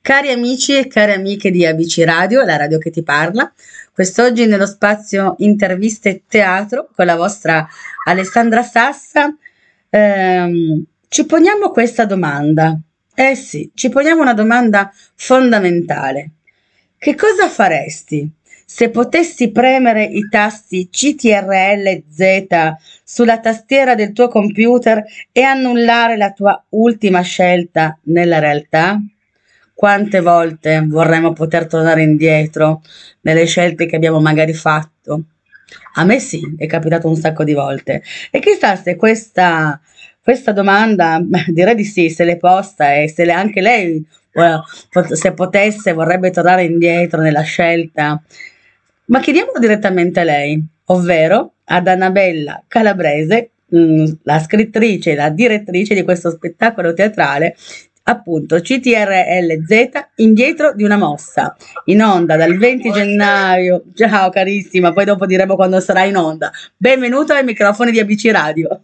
Cari amici e care amiche di ABC Radio, la radio che ti parla, quest'oggi nello spazio interviste teatro con la vostra Alessandra Sassa ehm, ci poniamo questa domanda. Eh sì, ci poniamo una domanda fondamentale. Che cosa faresti se potessi premere i tasti CTRL Z sulla tastiera del tuo computer e annullare la tua ultima scelta nella realtà? Quante volte vorremmo poter tornare indietro nelle scelte che abbiamo magari fatto? A me sì, è capitato un sacco di volte. E chissà se questa, questa domanda, direi di sì, se l'è posta e se le, anche lei, se potesse, vorrebbe tornare indietro nella scelta. Ma chiediamolo direttamente a lei, ovvero ad Annabella Calabrese, mm, la scrittrice e la direttrice di questo spettacolo teatrale appunto CTRLZ indietro di una mossa in onda dal 20 gennaio ciao carissima poi dopo diremo quando sarà in onda benvenuto ai microfoni di ABC Radio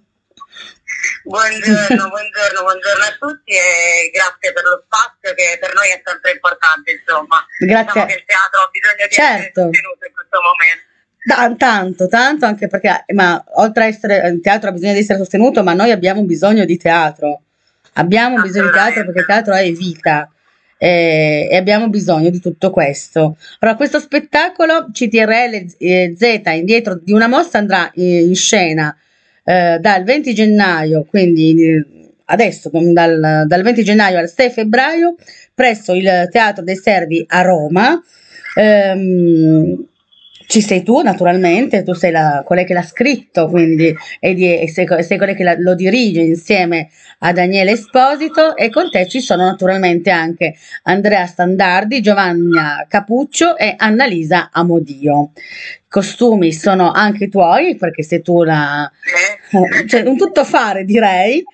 Buongiorno, buongiorno, buongiorno a tutti e grazie per lo spazio che per noi è sempre importante, insomma. Grazie. Diciamo che il teatro ha bisogno di certo. essere sostenuto in questo momento. Da, tanto, tanto anche perché, ma oltre a essere, il teatro ha bisogno di essere sostenuto, ma noi abbiamo bisogno di teatro. Abbiamo bisogno di teatro perché il teatro è vita eh, e abbiamo bisogno di tutto questo. Allora, questo spettacolo CTRL Z indietro di una mossa andrà in scena eh, dal 20 gennaio, quindi eh, adesso dal, dal, 20 gennaio al 6 febbraio presso il Teatro dei Servi a Roma. Ehm, ci sei tu naturalmente, tu sei la, quella che l'ha scritto, quindi e, di, e sei, sei, quella che la, lo dirige insieme a Daniele Esposito e con te ci sono naturalmente anche Andrea Standardi, Giovanna Capuccio e Annalisa Amodio. I costumi sono anche tuoi perché sei tu la... Eh, cioè, un tutto fare direi.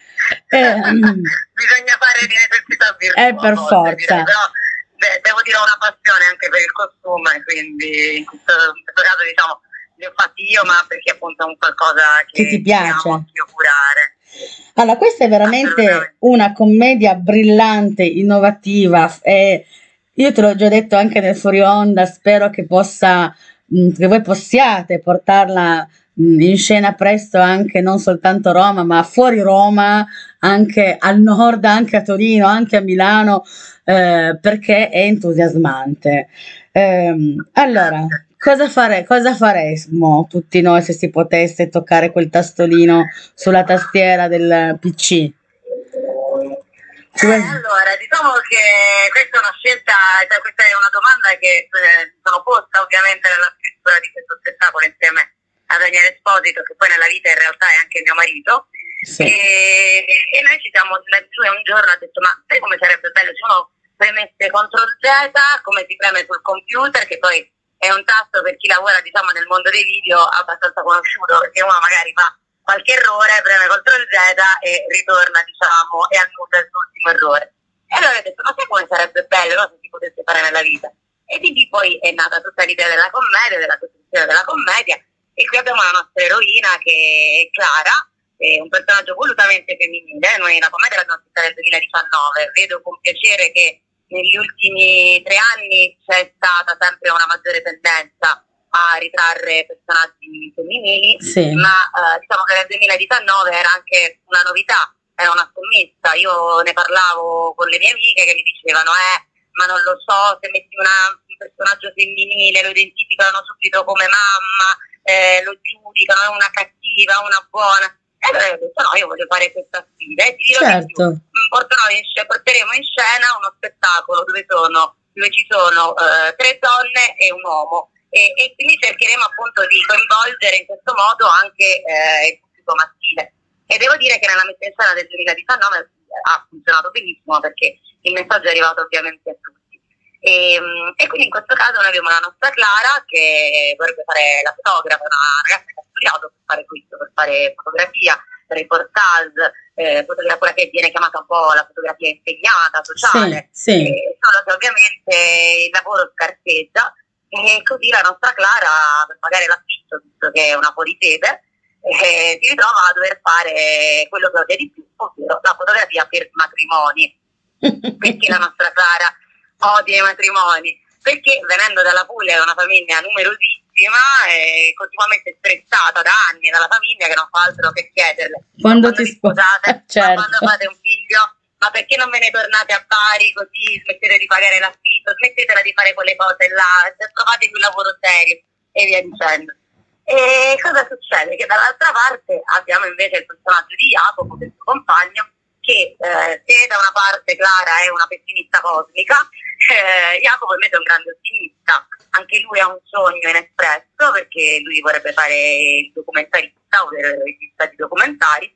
Eh, Bisogna fare di necessità virtuosa. Eh, per forza. Direi, però Beh, devo dire ho una passione anche per il costume, quindi in questo, in questo caso diciamo li ho fatti io, ma perché appunto è un qualcosa che, che ti piace. Io curare. Allora, questa è veramente una commedia brillante, innovativa. E io te l'ho già detto anche nel fuori onda, spero che possa, che voi possiate portarla in scena presto anche non soltanto Roma, ma fuori Roma, anche al nord, anche a Torino, anche a Milano, eh, perché è entusiasmante. Eh, allora, cosa, fare, cosa faremmo tutti noi se si potesse toccare quel tastolino sulla tastiera del PC? Eh, allora, diciamo che questa è una scelta, cioè questa è una domanda che eh, sono posta ovviamente nella scrittura di questo spettacolo insieme a Daniele Esposito, che poi nella vita in realtà è anche mio marito. Sì. E, e, noi ci siamo, lui un giorno ha detto, ma sai come sarebbe bello se uno premesse CTRL Z, come si preme sul computer, che poi è un tasto per chi lavora diciamo, nel mondo dei video abbastanza conosciuto, perché uno magari fa qualche errore, preme CTRL Z e ritorna diciamo, e annulla ultimo errore. E allora ho detto, ma sai come sarebbe bello no, se si potesse fare nella vita? E di lì poi è nata tutta l'idea della commedia, della costruzione della commedia, e qui abbiamo la nostra eroina che è Clara, è un personaggio volutamente femminile, noi la commedia l'abbiamo scritta nel 2019, vedo con piacere che negli ultimi tre anni c'è stata sempre una maggiore tendenza a ritrarre personaggi femminili, sì. ma eh, diciamo che nel 2019 era anche una novità, era una scommessa. Io ne parlavo con le mie amiche che mi dicevano, eh, ma non lo so, se metti una, un personaggio femminile lo identificano subito come mamma, eh, lo giudicano, è una cattiva, una buona. E allora ho detto no, io voglio fare questa sfida e ti dirò certo. di più. In scena, porteremo in scena uno spettacolo dove, sono, dove ci sono eh, tre donne e un uomo e, e, quindi cercheremo appunto di coinvolgere in questo modo anche eh, il pubblico maschile. E devo dire che nella messa in scena del 2019 ha funzionato benissimo perché il messaggio è arrivato ovviamente a tutti. E, ehm, e, quindi in questo caso noi abbiamo la nostra Clara che vorrebbe fare la fotografa, una ragazza che ha studiato per fare questo, per fare fotografia, reportage, eh, fotografia che viene chiamata un po' la fotografia impegnata, sociale, sì, sì. Eh, solo che ovviamente il lavoro scarseggia e così la nostra Clara per pagare l'affitto, visto che è una politese, eh, si ritrova a dover fare quello che odia di più, ovvero la fotografia per matrimoni. Perché la nostra Clara odia i matrimoni, perché venendo dalla Puglia da una famiglia numerosissima e continuamente stressata da anni dalla famiglia che non fa altro che chiederle quando, quando ti sposate, certo. quando fate un figlio ma perché non ve ne tornate a Bari così smettete di pagare l'affitto, smettetela di fare quelle cose là, trovatevi un lavoro serio e via dicendo. E cosa succede? Che dall'altra parte abbiamo invece il personaggio di Jacopo, il suo compagno, che eh, se da una parte Clara è una pessimista cosmica, eh, Jacopo invece è un grande ottimista, anche lui ha un sogno inespresso perché lui vorrebbe fare il documentarista o il regista di documentari,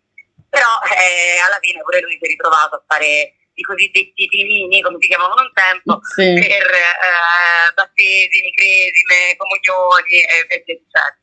però eh, alla fine pure lui si è ritrovato a fare i cosiddetti finini, come si chiamavano un tempo, sì. per eh, battesimi, cresime, comunioni e dicendo.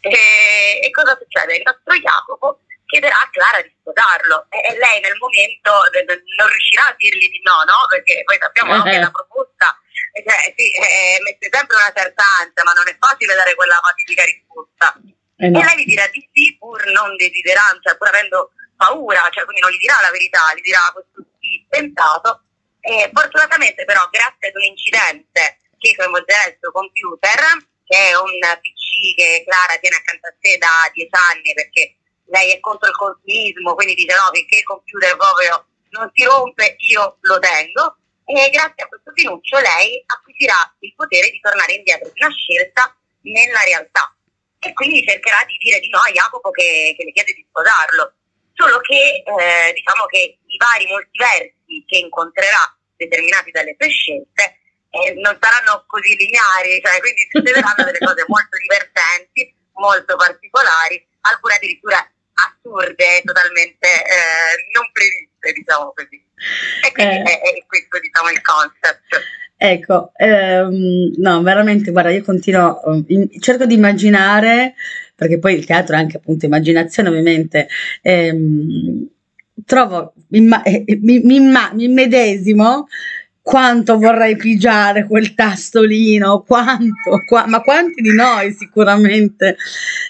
E, e cosa succede? Il nostro Jacopo chiederà a Clara di sposarlo e, e lei nel momento non riuscirà a dirgli di no, no? Perché poi sappiamo no, che la proposta cioè, sì, eh, mette sempre una certa ansia, ma non è facile dare quella fatidica risposta. Eh no. E lei gli dirà di sì, pur non desiderando, cioè pur avendo paura, cioè quindi non gli dirà la verità, gli dirà questo sì pensato. E fortunatamente però grazie ad un incidente che coinvolgerà il suo computer, che è un PC che Clara tiene accanto a sé da dieci anni perché lei è contro il consumismo, quindi dice no, finché il computer proprio non si rompe io lo tengo e grazie a questo finuccio lei acquisirà il potere di tornare indietro di una scelta nella realtà e quindi cercherà di dire di no a Jacopo che, che le chiede di sposarlo. Solo che eh, diciamo che i vari multiversi che incontrerà determinati dalle sue scelte eh, non saranno così lineari, cioè quindi succederanno delle cose molto divertenti, molto particolari, alcune addirittura assurde, totalmente eh, non previste, diciamo così. E quindi eh. è, è, questo diciamo il concept. Ecco, ehm, no, veramente, guarda, io continuo, in, cerco di immaginare, perché poi il teatro è anche appunto immaginazione ovviamente, ehm, trovo, imma, eh, mi, mi, mi immedesimo quanto vorrei pigiare quel tastolino, quanto, qua, ma quanti di noi sicuramente.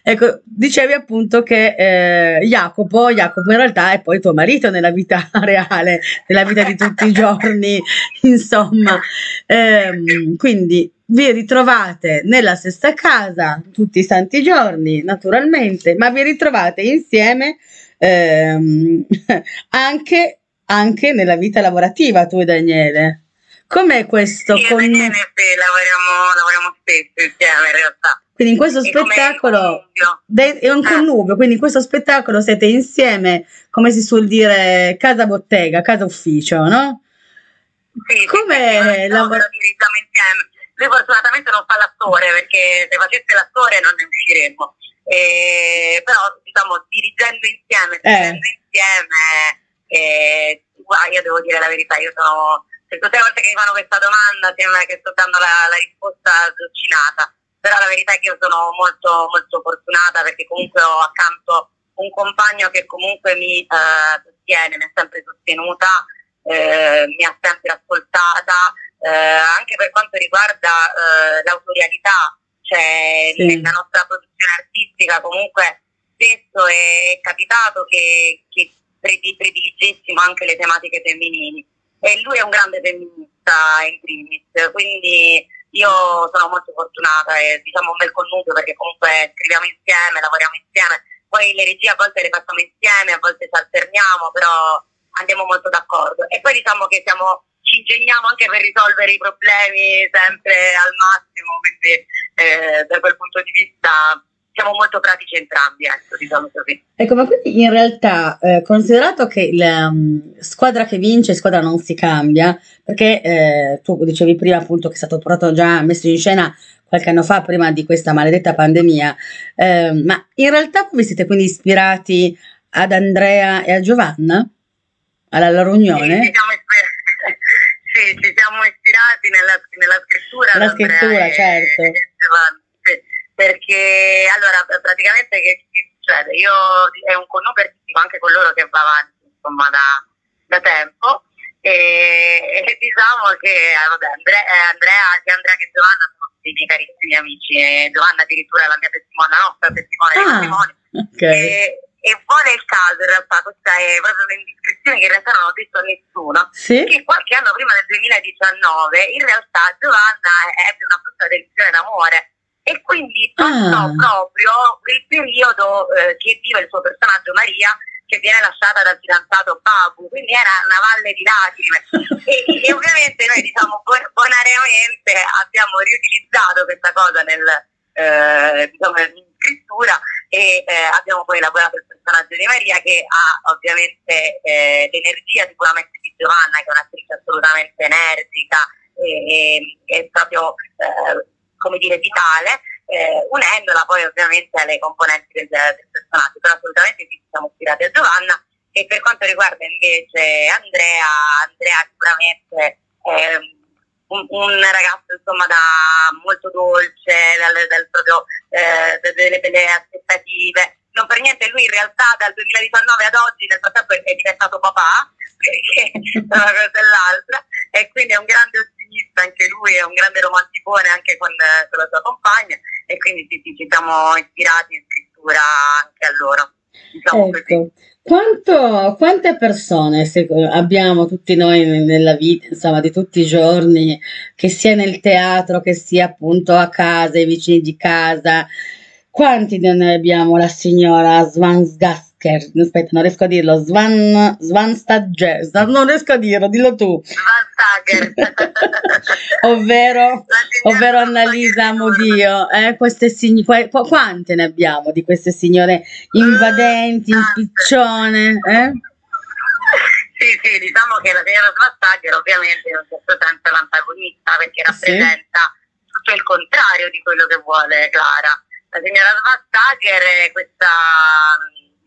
Ecco, dicevi appunto che eh, Jacopo, Jacopo in realtà è poi tuo marito nella vita reale, nella vita di tutti i giorni, insomma. Eh, quindi vi ritrovate nella stessa casa tutti i santi giorni, naturalmente, ma vi ritrovate insieme ehm, anche, anche nella vita lavorativa, tu e Daniele. Com'è questo? Sì, con... Lavoriamo, lavoriamo spesso insieme in realtà. Quindi in questo e spettacolo è un ah. connubio, quindi in questo spettacolo siete insieme, come si suol dire, casa bottega, casa ufficio, no? Sì, come sì, dirigiamo insieme. Lui fortunatamente non fa l'attore perché se facesse l'attore non ne usciremmo. Eh, però diciamo dirigendo insieme, eh. insieme, eh, io devo dire la verità, io sono tutte le volte che mi fanno questa domanda sembra che sto dando la, la risposta sdoccinata, però la verità è che io sono molto, molto fortunata perché comunque ho accanto un compagno che comunque mi eh, sostiene, mi ha sempre sostenuta, eh, mi ha sempre ascoltata, eh, anche per quanto riguarda eh, l'autorialità, cioè sì. nella nostra produzione artistica comunque spesso è capitato che, che prediligessimo anche le tematiche femminili e lui è un grande femminista in primis, quindi io sono molto fortunata e diciamo un bel connubio perché comunque scriviamo insieme, lavoriamo insieme, poi le regie a volte le facciamo insieme, a volte ci alterniamo, però andiamo molto d'accordo. E poi diciamo che siamo, ci ingegniamo anche per risolvere i problemi sempre al massimo, quindi eh, da quel punto di vista siamo molto pratici entrambi, ecco, diciamo così. Ecco, ma quindi in realtà, eh, considerato che la um, squadra che vince, squadra non si cambia, perché eh, tu dicevi prima appunto che è stato portato già messo in scena qualche anno fa, prima di questa maledetta pandemia, eh, ma in realtà vi siete quindi ispirati ad Andrea e a Giovanna? Alla loro unione? Sì, ci siamo, ispirati, sì, ci siamo ispirati nella, nella scrittura. La scrittura, certo. E Giovanna perché allora praticamente che, che succede? Io è un connubio anche con loro che va avanti insomma da, da tempo e, e, diciamo che eh, vabbè, Andrea, eh, Andrea, sia Andrea che Giovanna sono dei miei carissimi amici e Giovanna addirittura è la mia testimone, la nostra testimone ah, okay. e, e e vuole il caso, in realtà, questa è proprio un'indiscrezione che in realtà non ho detto a nessuno, sì? che qualche anno prima del 2019 in realtà Giovanna ebbe una brutta delusione d'amore e quindi passò ah. proprio il periodo eh, che vive il suo personaggio Maria che viene lasciata dal fidanzato Babu, quindi era una valle di lacrime e, e, ovviamente noi diciamo bonariamente abbiamo riutilizzato questa cosa nel, eh, diciamo, in scrittura e eh, abbiamo poi elaborato il personaggio di Maria che ha ovviamente eh, l'energia sicuramente di Giovanna che è un'attrice assolutamente energica e, e, e proprio eh, come dire vitale eh, unendola poi ovviamente alle componenti del, del personaggio però assolutamente sì, siamo ispirati a Giovanna e per quanto riguarda invece Andrea Andrea sicuramente eh, un, un, ragazzo insomma da molto dolce, dal, dal proprio, eh, delle belle aspettative. Non per niente lui in realtà dal 2019 ad oggi nel frattempo è diventato papà, perché una cosa e l'altra, e quindi è un grande ottimista anche lui, è un grande romanticone anche con, con la sua compagna, e quindi sì, sì, ci siamo ispirati in scrittura anche a loro. Diciamo ecco. Quanto, quante persone abbiamo tutti noi nella vita, insomma, di tutti i giorni, che sia nel teatro, che sia appunto a casa, i vicini di casa? Quanti di noi abbiamo la signora Svansgas? aspetta, non riesco a dirlo, Svan, Svanstagger, non riesco a dirlo, dillo tu. ovvero, ovvero Annalisa Mudio, eh, queste sign- qu- quante ne abbiamo di queste signore invadenti, impiccione? Eh? Sì, sì, diciamo che la signora Svanstagger ovviamente è un certo senso l'antagonista perché rappresenta sì. tutto il contrario di quello che vuole Clara. La signora Svanstagger è questa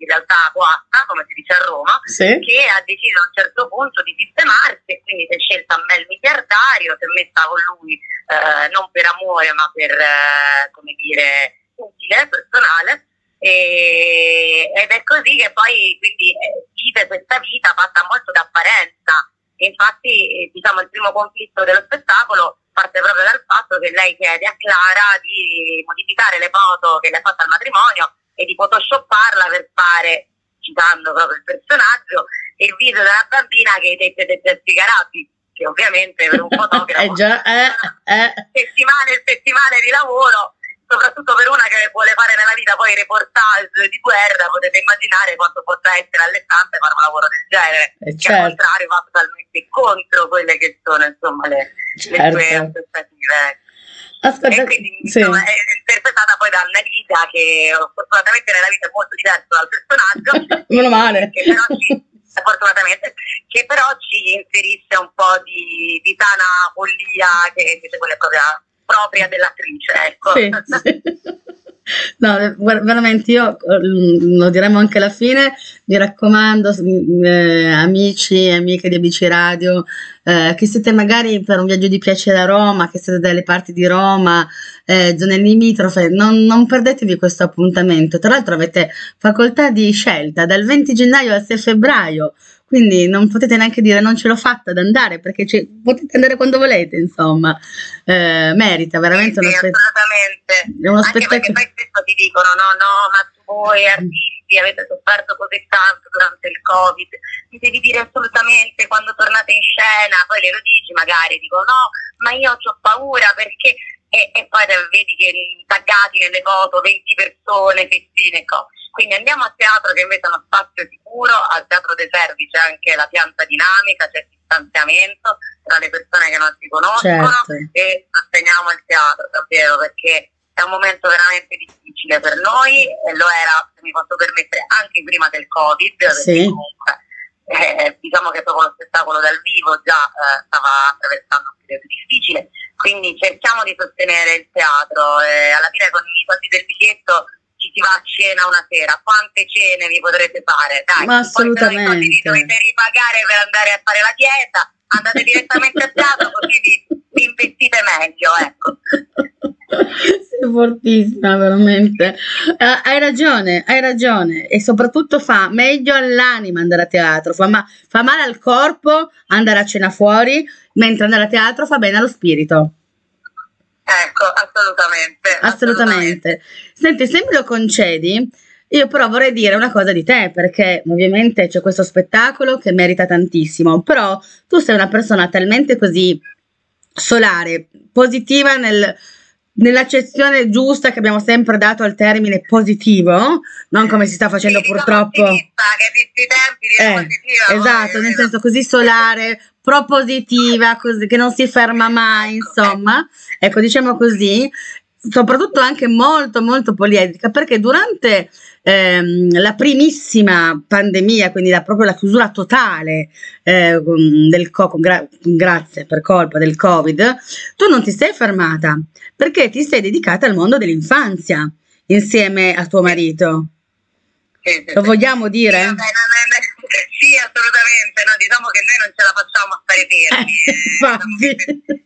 in realtà coatta, come si dice a Roma, sì. che ha deciso a un certo punto di sistemarsi e quindi si è scelta a me il miliardario, si è messa con lui eh, non per amore ma per, eh, come dire, utile, personale. E, ed è così che poi quindi eh, vive questa vita fatta molto d'apparenza. Infatti, diciamo, il primo conflitto dello spettacolo parte proprio dal fatto che lei chiede a Clara di modificare le foto che le ha fatto al matrimonio e di photoshopparla per fare, citando proprio il personaggio, il video della bambina che hai detto dei gesti carabbi, che ovviamente per un fotografo eh già, eh, eh. settimane e settimane di lavoro soprattutto per una che vuole fare nella vita poi reportage di guerra, potete immaginare quanto possa essere all'estante fare un lavoro del genere, eh che al contrario va totalmente contro quelle che sono insomma le, certo. le sue aspettative. Ascolta, e quindi sì. insomma, è interpretata poi da Annalisa che fortunatamente nella vita è molto diversa dal personaggio. Meno male. Che però ci, fortunatamente, che però ci inserisce un po' di, di sana follia che invece quella è propria, propria dell'attrice. Ecco. Sì, sì. No, veramente io mm, lo diremo anche alla fine, mi raccomando, mm, eh, amici e amiche di ABC Radio, eh, che siete magari per un viaggio di piacere a Roma, che siete dalle parti di Roma, eh, zone limitrofe, non, non perdetevi questo appuntamento. Tra l'altro avete facoltà di scelta dal 20 gennaio al 6 febbraio, quindi non potete neanche dire non ce l'ho fatta ad andare perché ci, potete andare quando volete, insomma, eh, merita veramente sì, uno, spe- assolutamente. uno spettacolo. Anche perché poi spesso ti dicono no, no, ma voi artisti avete sofferto così tanto durante il Covid, mi devi dire assolutamente quando tornate in scena, poi le lo dici magari, dico no, ma io ho paura perché e, e poi vedi che taggati nelle foto 20 persone, festine e cose quindi andiamo a teatro che invece è uno spazio sicuro, al Teatro dei Servi c'è anche la pianta dinamica, c'è distanziamento tra le persone che non si conoscono certo. e sosteniamo il teatro davvero perché è un momento veramente difficile per noi e lo era, se mi posso permettere, anche prima del Covid, perché comunque eh, diciamo che proprio lo spettacolo dal vivo già eh, stava attraversando un periodo difficile, quindi cerchiamo di sostenere il teatro e alla fine con i soldi del biglietto ci si va a cena una sera, quante cene vi potrete fare? Dai, Ma assolutamente. Poi vi dovete ripagare per andare a fare la dieta, andate direttamente a teatro così vi, vi investite meglio, ecco. Sei fortissima, veramente. Uh, hai ragione, hai ragione. E soprattutto fa meglio all'anima andare a teatro, fa, ma- fa male al corpo andare a cena fuori, mentre andare a teatro fa bene allo spirito. Assolutamente, assolutamente. Assolutamente. Senti, se me lo concedi, Io però vorrei dire una cosa di te, perché ovviamente c'è questo spettacolo che merita tantissimo, però tu sei una persona talmente così solare, positiva nel, nell'accezione giusta che abbiamo sempre dato al termine positivo, non come si sta facendo sì, purtroppo. Che tempi eh, positiva, esatto, nel senso così solare, propositiva, così, che non si ferma mai, ecco, insomma. Ecco, diciamo così, soprattutto anche molto molto poliedrica, perché durante ehm, la primissima pandemia, quindi la, proprio la chiusura totale eh, del co- gra- grazie per colpa del Covid, tu non ti sei fermata perché ti sei dedicata al mondo dell'infanzia insieme a tuo marito. Lo vogliamo dire? Sì, assolutamente, no, diciamo che noi non ce la facciamo a stare fermi. Eh, diciamo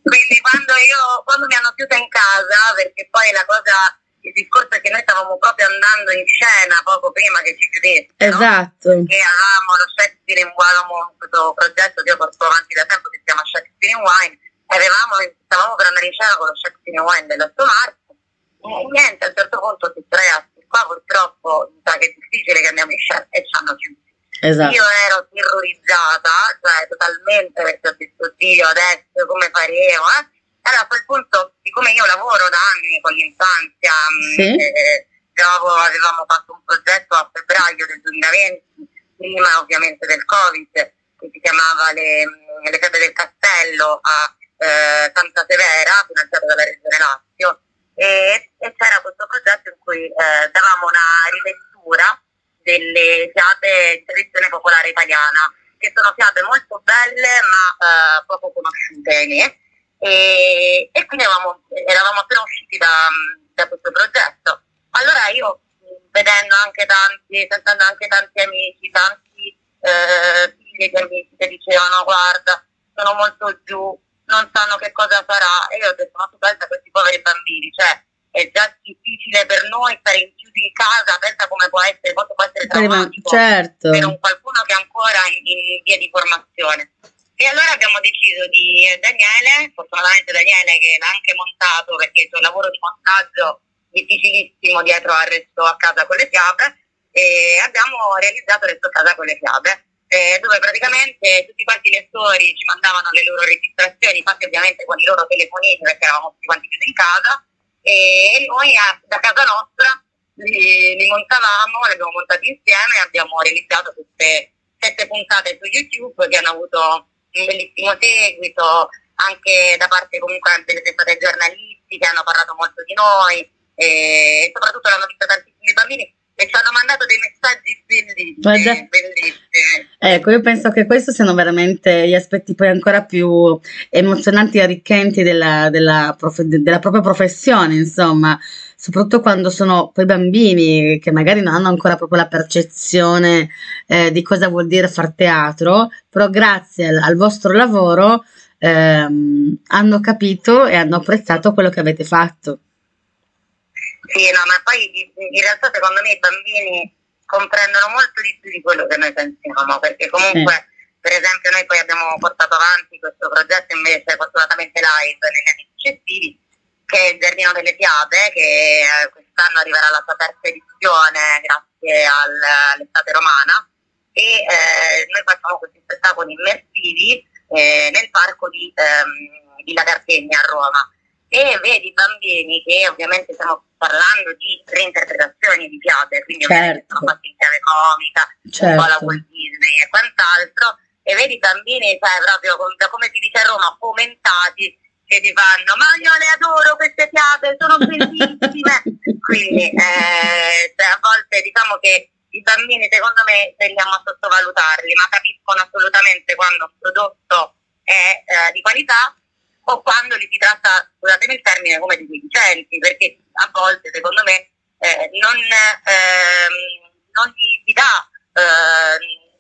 quindi quando, io, quando mi hanno chiusa in casa, perché poi la cosa il discorso è che noi stavamo proprio andando in scena poco prima che ci chiudesse. Esatto. No? Perché avevamo lo Shakespeare in Wine, questo progetto che io porto avanti da tempo che si chiama Shakespeare in Wine, e avevamo, stavamo per andare in scena con lo Shakespeare in Wine dell'8 marzo, e niente, a un certo punto detto ragazzi, qua purtroppo sa che è difficile che andiamo in scena e ci hanno chiuso. Esatto. Io ero terrorizzata, cioè totalmente perché ho detto Dio adesso come faremo, eh? Allora a quel punto, siccome io lavoro da anni con l'infanzia, mm, sì. eh, avevamo fatto un progetto a febbraio del 2020, prima ovviamente del Covid, che si chiamava Le, mm, le Febbre del Castello a eh, Santa Severa, finanziato dalla Regione Lazio, e, e, c'era questo progetto in cui eh, davamo una rilettura delle fiabe di tradizione popolare italiana, che sono fiabe molto belle ma eh, poco conosciute, ahimè e, e quindi eravamo, eravamo, appena usciti da, da, questo progetto. Allora io, vedendo anche tanti, sentendo anche tanti amici, tanti eh, figli di amici che dicevano guarda, sono molto giù, non sanno che cosa farà, e io ho detto ma tu pensa a questi poveri bambini, cioè è già difficile per noi stare chiusi in casa, pensa come può essere, quanto può essere traumatico certo. per un qualcuno che è ancora in, in via di formazione. E allora abbiamo deciso di eh, Daniele, fortunatamente Daniele che l'ha anche montato perché il suo lavoro di montaggio difficilissimo dietro al resto a casa con le fiabe e abbiamo realizzato Resto a casa con le fiabe eh, dove praticamente tutti quanti i lettori ci mandavano le loro registrazioni fatte ovviamente con i loro telefonini perché eravamo tutti quanti chiusi in casa e noi a, da casa nostra li, li montavamo, li abbiamo montati insieme e abbiamo realizzato queste sette puntate su YouTube che hanno avuto un bellissimo seguito, anche da parte comunque delle testate giornalisti che hanno parlato molto di noi e soprattutto l'hanno visto tantissimi bambini e ci hanno mandato dei messaggi bellissimi. Ecco, io penso che questi siano veramente gli aspetti poi ancora più emozionanti e arricchenti della, della, prof, della propria professione, insomma, soprattutto quando sono poi bambini che magari non hanno ancora proprio la percezione eh, di cosa vuol dire far teatro, però grazie al, al vostro lavoro ehm, hanno capito e hanno apprezzato quello che avete fatto. Sì, no, ma poi in realtà secondo me i bambini comprendono molto di più di quello che noi pensiamo, perché comunque sì. per esempio noi poi abbiamo portato avanti questo progetto invece fortunatamente live negli anni successivi, che è il Giardino delle Fiabe, che eh, quest'anno arriverà alla sua terza edizione grazie al, all'estate romana e eh, noi facciamo questi spettacoli immersivi eh, nel parco di ehm, Villa Gardegna a Roma e vedi bambini che ovviamente stiamo parlando di reinterpretazioni di fiabe, quindi certo. ovviamente sono fatti in chiave comica, certo. un po' la Walt Disney e quant'altro, e vedi bambini, sai, proprio da come si dice a Roma, fomentati, che ti fanno, ma io le adoro queste fiabe, sono bellissime. quindi eh, cioè, a volte diciamo che i bambini secondo me tendiamo a sottovalutarli, ma capiscono assolutamente quando un prodotto è eh, di qualità o quando li si tratta, scusatemi il termine, come di deficienti, perché a volte secondo me eh, non, ehm, non gli si dà eh,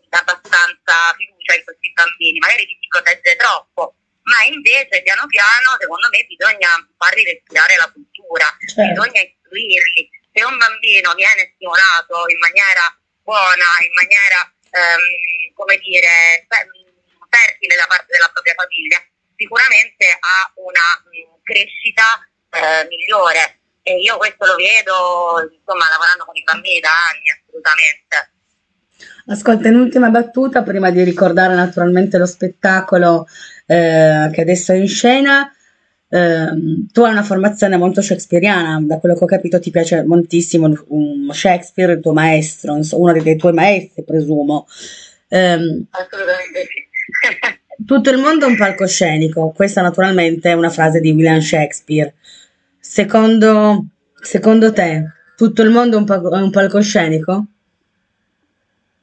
abbastanza fiducia in questi bambini, magari li si protegge troppo, ma invece piano piano secondo me bisogna farli respirare la cultura, certo. bisogna istruirli. Se un bambino viene stimolato in maniera buona, in maniera, ehm, come dire, fertile da parte della propria famiglia, sicuramente ha una mh, crescita eh, migliore. e io questo lo vedo, insomma, lavorando con i bambini da anni, assolutamente. Ascolta, in ultima battuta, prima di ricordare naturalmente lo spettacolo eh, che adesso è in scena, eh, tu hai una formazione molto shakespeariana, da quello che ho capito ti piace moltissimo um, Shakespeare, il tuo maestro, uno dei tuoi maestri, presumo. Eh, Assolutamente sì. tutto il mondo è un palcoscenico, questa naturalmente è una frase di William Shakespeare. Secondo, secondo te, tutto il mondo è un, pal- è un palcoscenico?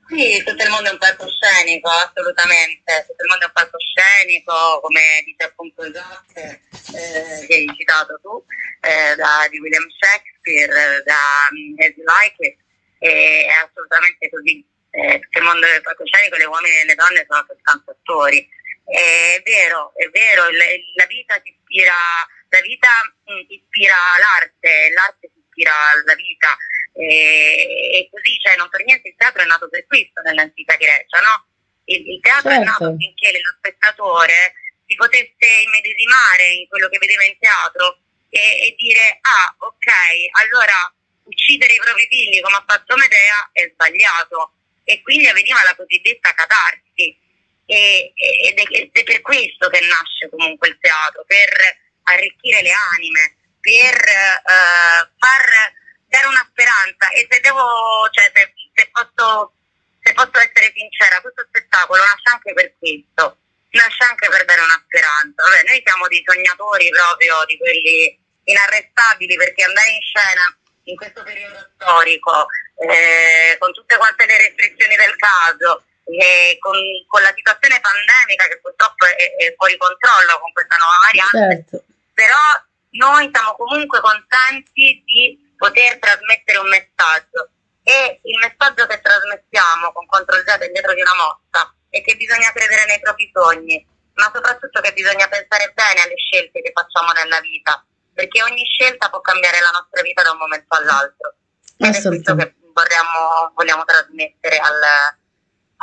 Sì, tutto il mondo è un palcoscenico, assolutamente. Tutto il mondo è un palcoscenico, come dice appunto Jacques, eh, che hai citato tu, eh, da, di William Shakespeare, da um, As You Like It, è assolutamente così. Eh, tutto il mondo è palcoscenico, le uomini e le donne sono soltanto attori. È vero, è vero, la vita ti ispira, la vita mh, ispira l'arte, l'arte ti ispira la vita e, così, cioè, non per niente il teatro è nato per questo nell'antica Grecia, no? Il, il teatro certo. è nato certo. affinché lo spettatore si potesse immedesimare in quello che vedeva in teatro e, e dire, ah, ok, allora uccidere i propri figli come ha fatto Medea è sbagliato e quindi avveniva la cosiddetta catarsi e, ed, è, ed, è, per questo che nasce comunque il teatro, per arricchire le anime, per uh, far dare una speranza e se devo, cioè se, se, posso, se posso essere sincera, questo spettacolo nasce anche per questo, nasce anche per dare una speranza. Vabbè, noi siamo dei sognatori proprio, di quelli inarrestabili perché andare in scena in questo periodo storico, eh, con tutte quante le restrizioni del caso, e con, con, la situazione pandemica che purtroppo è, è, fuori controllo con questa nuova variante, certo. però noi siamo comunque contenti di poter trasmettere un messaggio e il messaggio che trasmettiamo con Control Z dietro di una mossa è che bisogna credere nei propri sogni, ma soprattutto che bisogna pensare bene alle scelte che facciamo nella vita, perché ogni scelta può cambiare la nostra vita da un momento all'altro. Ed è questo che vorremmo, vogliamo trasmettere al,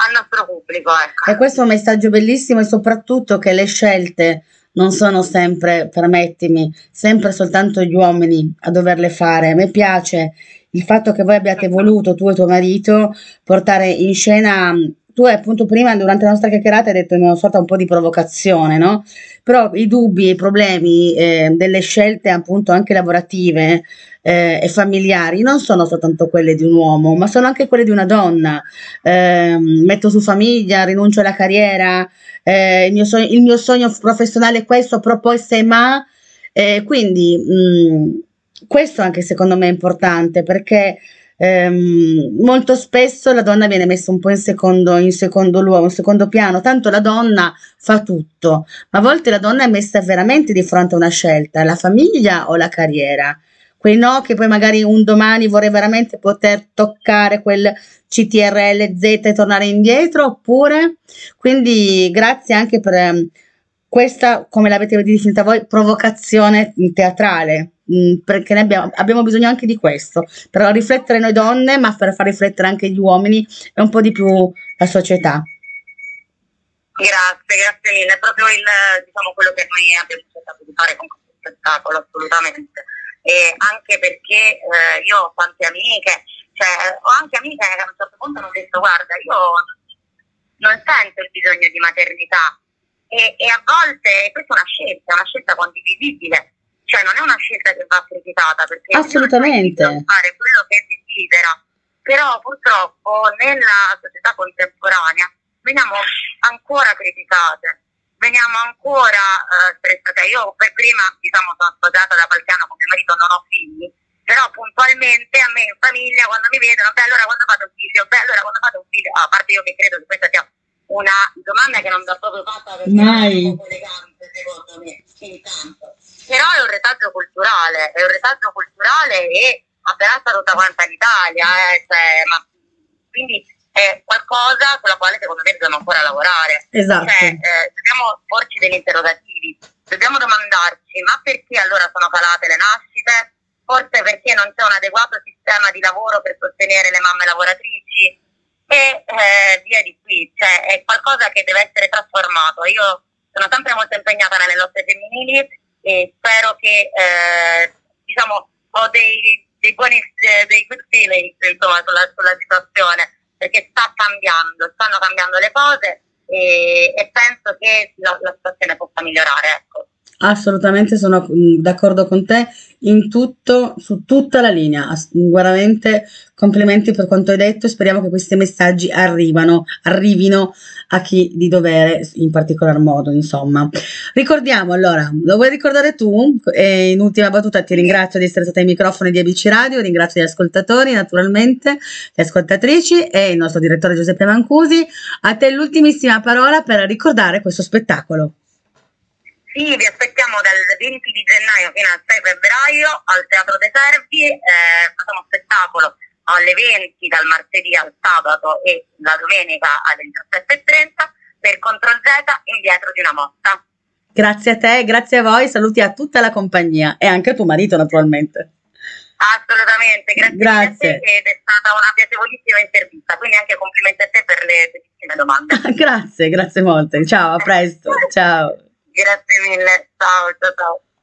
al nostro pubblico. Ecco. E questo è un messaggio bellissimo e soprattutto che le scelte non sono sempre, permettimi, sempre soltanto gli uomini a doverle fare. A me piace il fatto che voi abbiate voluto, tu e tuo marito, portare in scena tu appunto prima durante la nostra chiacchierata hai detto in una sorta un po' di provocazione, no? Però i dubbi e i problemi eh, delle scelte appunto anche lavorative eh, e familiari non sono soltanto quelle di un uomo, ma sono anche quelle di una donna. Eh, metto su famiglia, rinuncio alla carriera, eh, il, mio sogno, il, mio sogno, professionale è questo, però poi se ma... Eh, quindi mh, mm, questo anche secondo me è importante perché ehm, molto spesso la donna viene messa un po' in secondo, in secondo luogo, in secondo piano, tanto la donna fa tutto, ma a volte la donna è messa veramente di fronte a una scelta, la famiglia o la carriera. Quei no che poi magari un domani vorrei veramente poter toccare quel CTRL Z e tornare indietro, oppure quindi grazie anche per ehm, questa, come l'avete definita voi, provocazione teatrale Mm, perché abbiamo, abbiamo, bisogno anche di questo, per riflettere noi donne, ma per far riflettere anche gli uomini e un po' di più la società. Grazie, grazie mille, è proprio il, diciamo, quello che noi abbiamo cercato di fare con questo spettacolo, assolutamente. E anche perché eh, io ho tante amiche, cioè, ho anche amiche che a un certo punto hanno detto guarda, io non sento il bisogno di maternità e, e a volte questa è una scelta, una scelta condivisibile. Cioè non è una scelta che va criticata perché assolutamente. fare quello che desidera. Però purtroppo nella società contemporanea veniamo ancora criticate. Veniamo ancora eh, stressate io per prima diciamo sono sposata da qualche anno con mio marito non ho figli. Però puntualmente a me in famiglia quando mi vedono beh allora quando fate un figlio? Beh allora quando fate un figlio? A parte io che credo che questa sia una domanda che non va proprio fatta perché Mai. è un po' elegante secondo me intanto però è un retaggio culturale, è un retaggio culturale e attraversa tutta quanta l'Italia, eh, cioè, ma, quindi è qualcosa sulla quale secondo me dobbiamo ancora lavorare. Esatto. Cioè, eh, dobbiamo porci degli interrogativi, dobbiamo domandarci ma perché allora sono calate le nascite? Forse perché non c'è un adeguato sistema di lavoro per sostenere le mamme lavoratrici e eh, via di qui, cioè è qualcosa che deve essere trasformato. Io sono sempre molto impegnata nelle lotte femminili e spero che eh, diciamo, ho dei, dei buoni eh, dei good feelings insomma, sulla, sulla situazione, perché sta cambiando, stanno cambiando le cose e, e penso che la, la situazione possa migliorare. Ecco. Assolutamente sono mm, d'accordo con te in tutto, su tutta la linea. Veramente complimenti per quanto hai detto e speriamo che questi messaggi arrivano, arrivino a chi di dovere in particolar modo, insomma. Ricordiamo allora, lo vuoi ricordare tu? E in ultima battuta ti ringrazio di essere stata ai microfoni di ABC Radio, ringrazio gli ascoltatori naturalmente, le ascoltatrici e il nostro direttore Giuseppe Mancusi. A te l'ultimissima parola per ricordare questo spettacolo. Sì, vi aspettiamo dal 20 di gennaio fino al 6 febbraio al Teatro dei Servi, eh, facciamo spettacolo alle 20 dal martedì al sabato e la domenica alle 17.30 per Control Z indietro di una mossa. Grazie a te, grazie a voi, saluti a tutta la compagnia e anche a tuo marito naturalmente. Assolutamente, grazie, grazie. a te ed è stata una piacevolissima intervista, quindi anche complimenti a te per le bellissime domande. grazie, grazie molte, ciao, a presto, ciao. Grazie mille, ciao, ciao.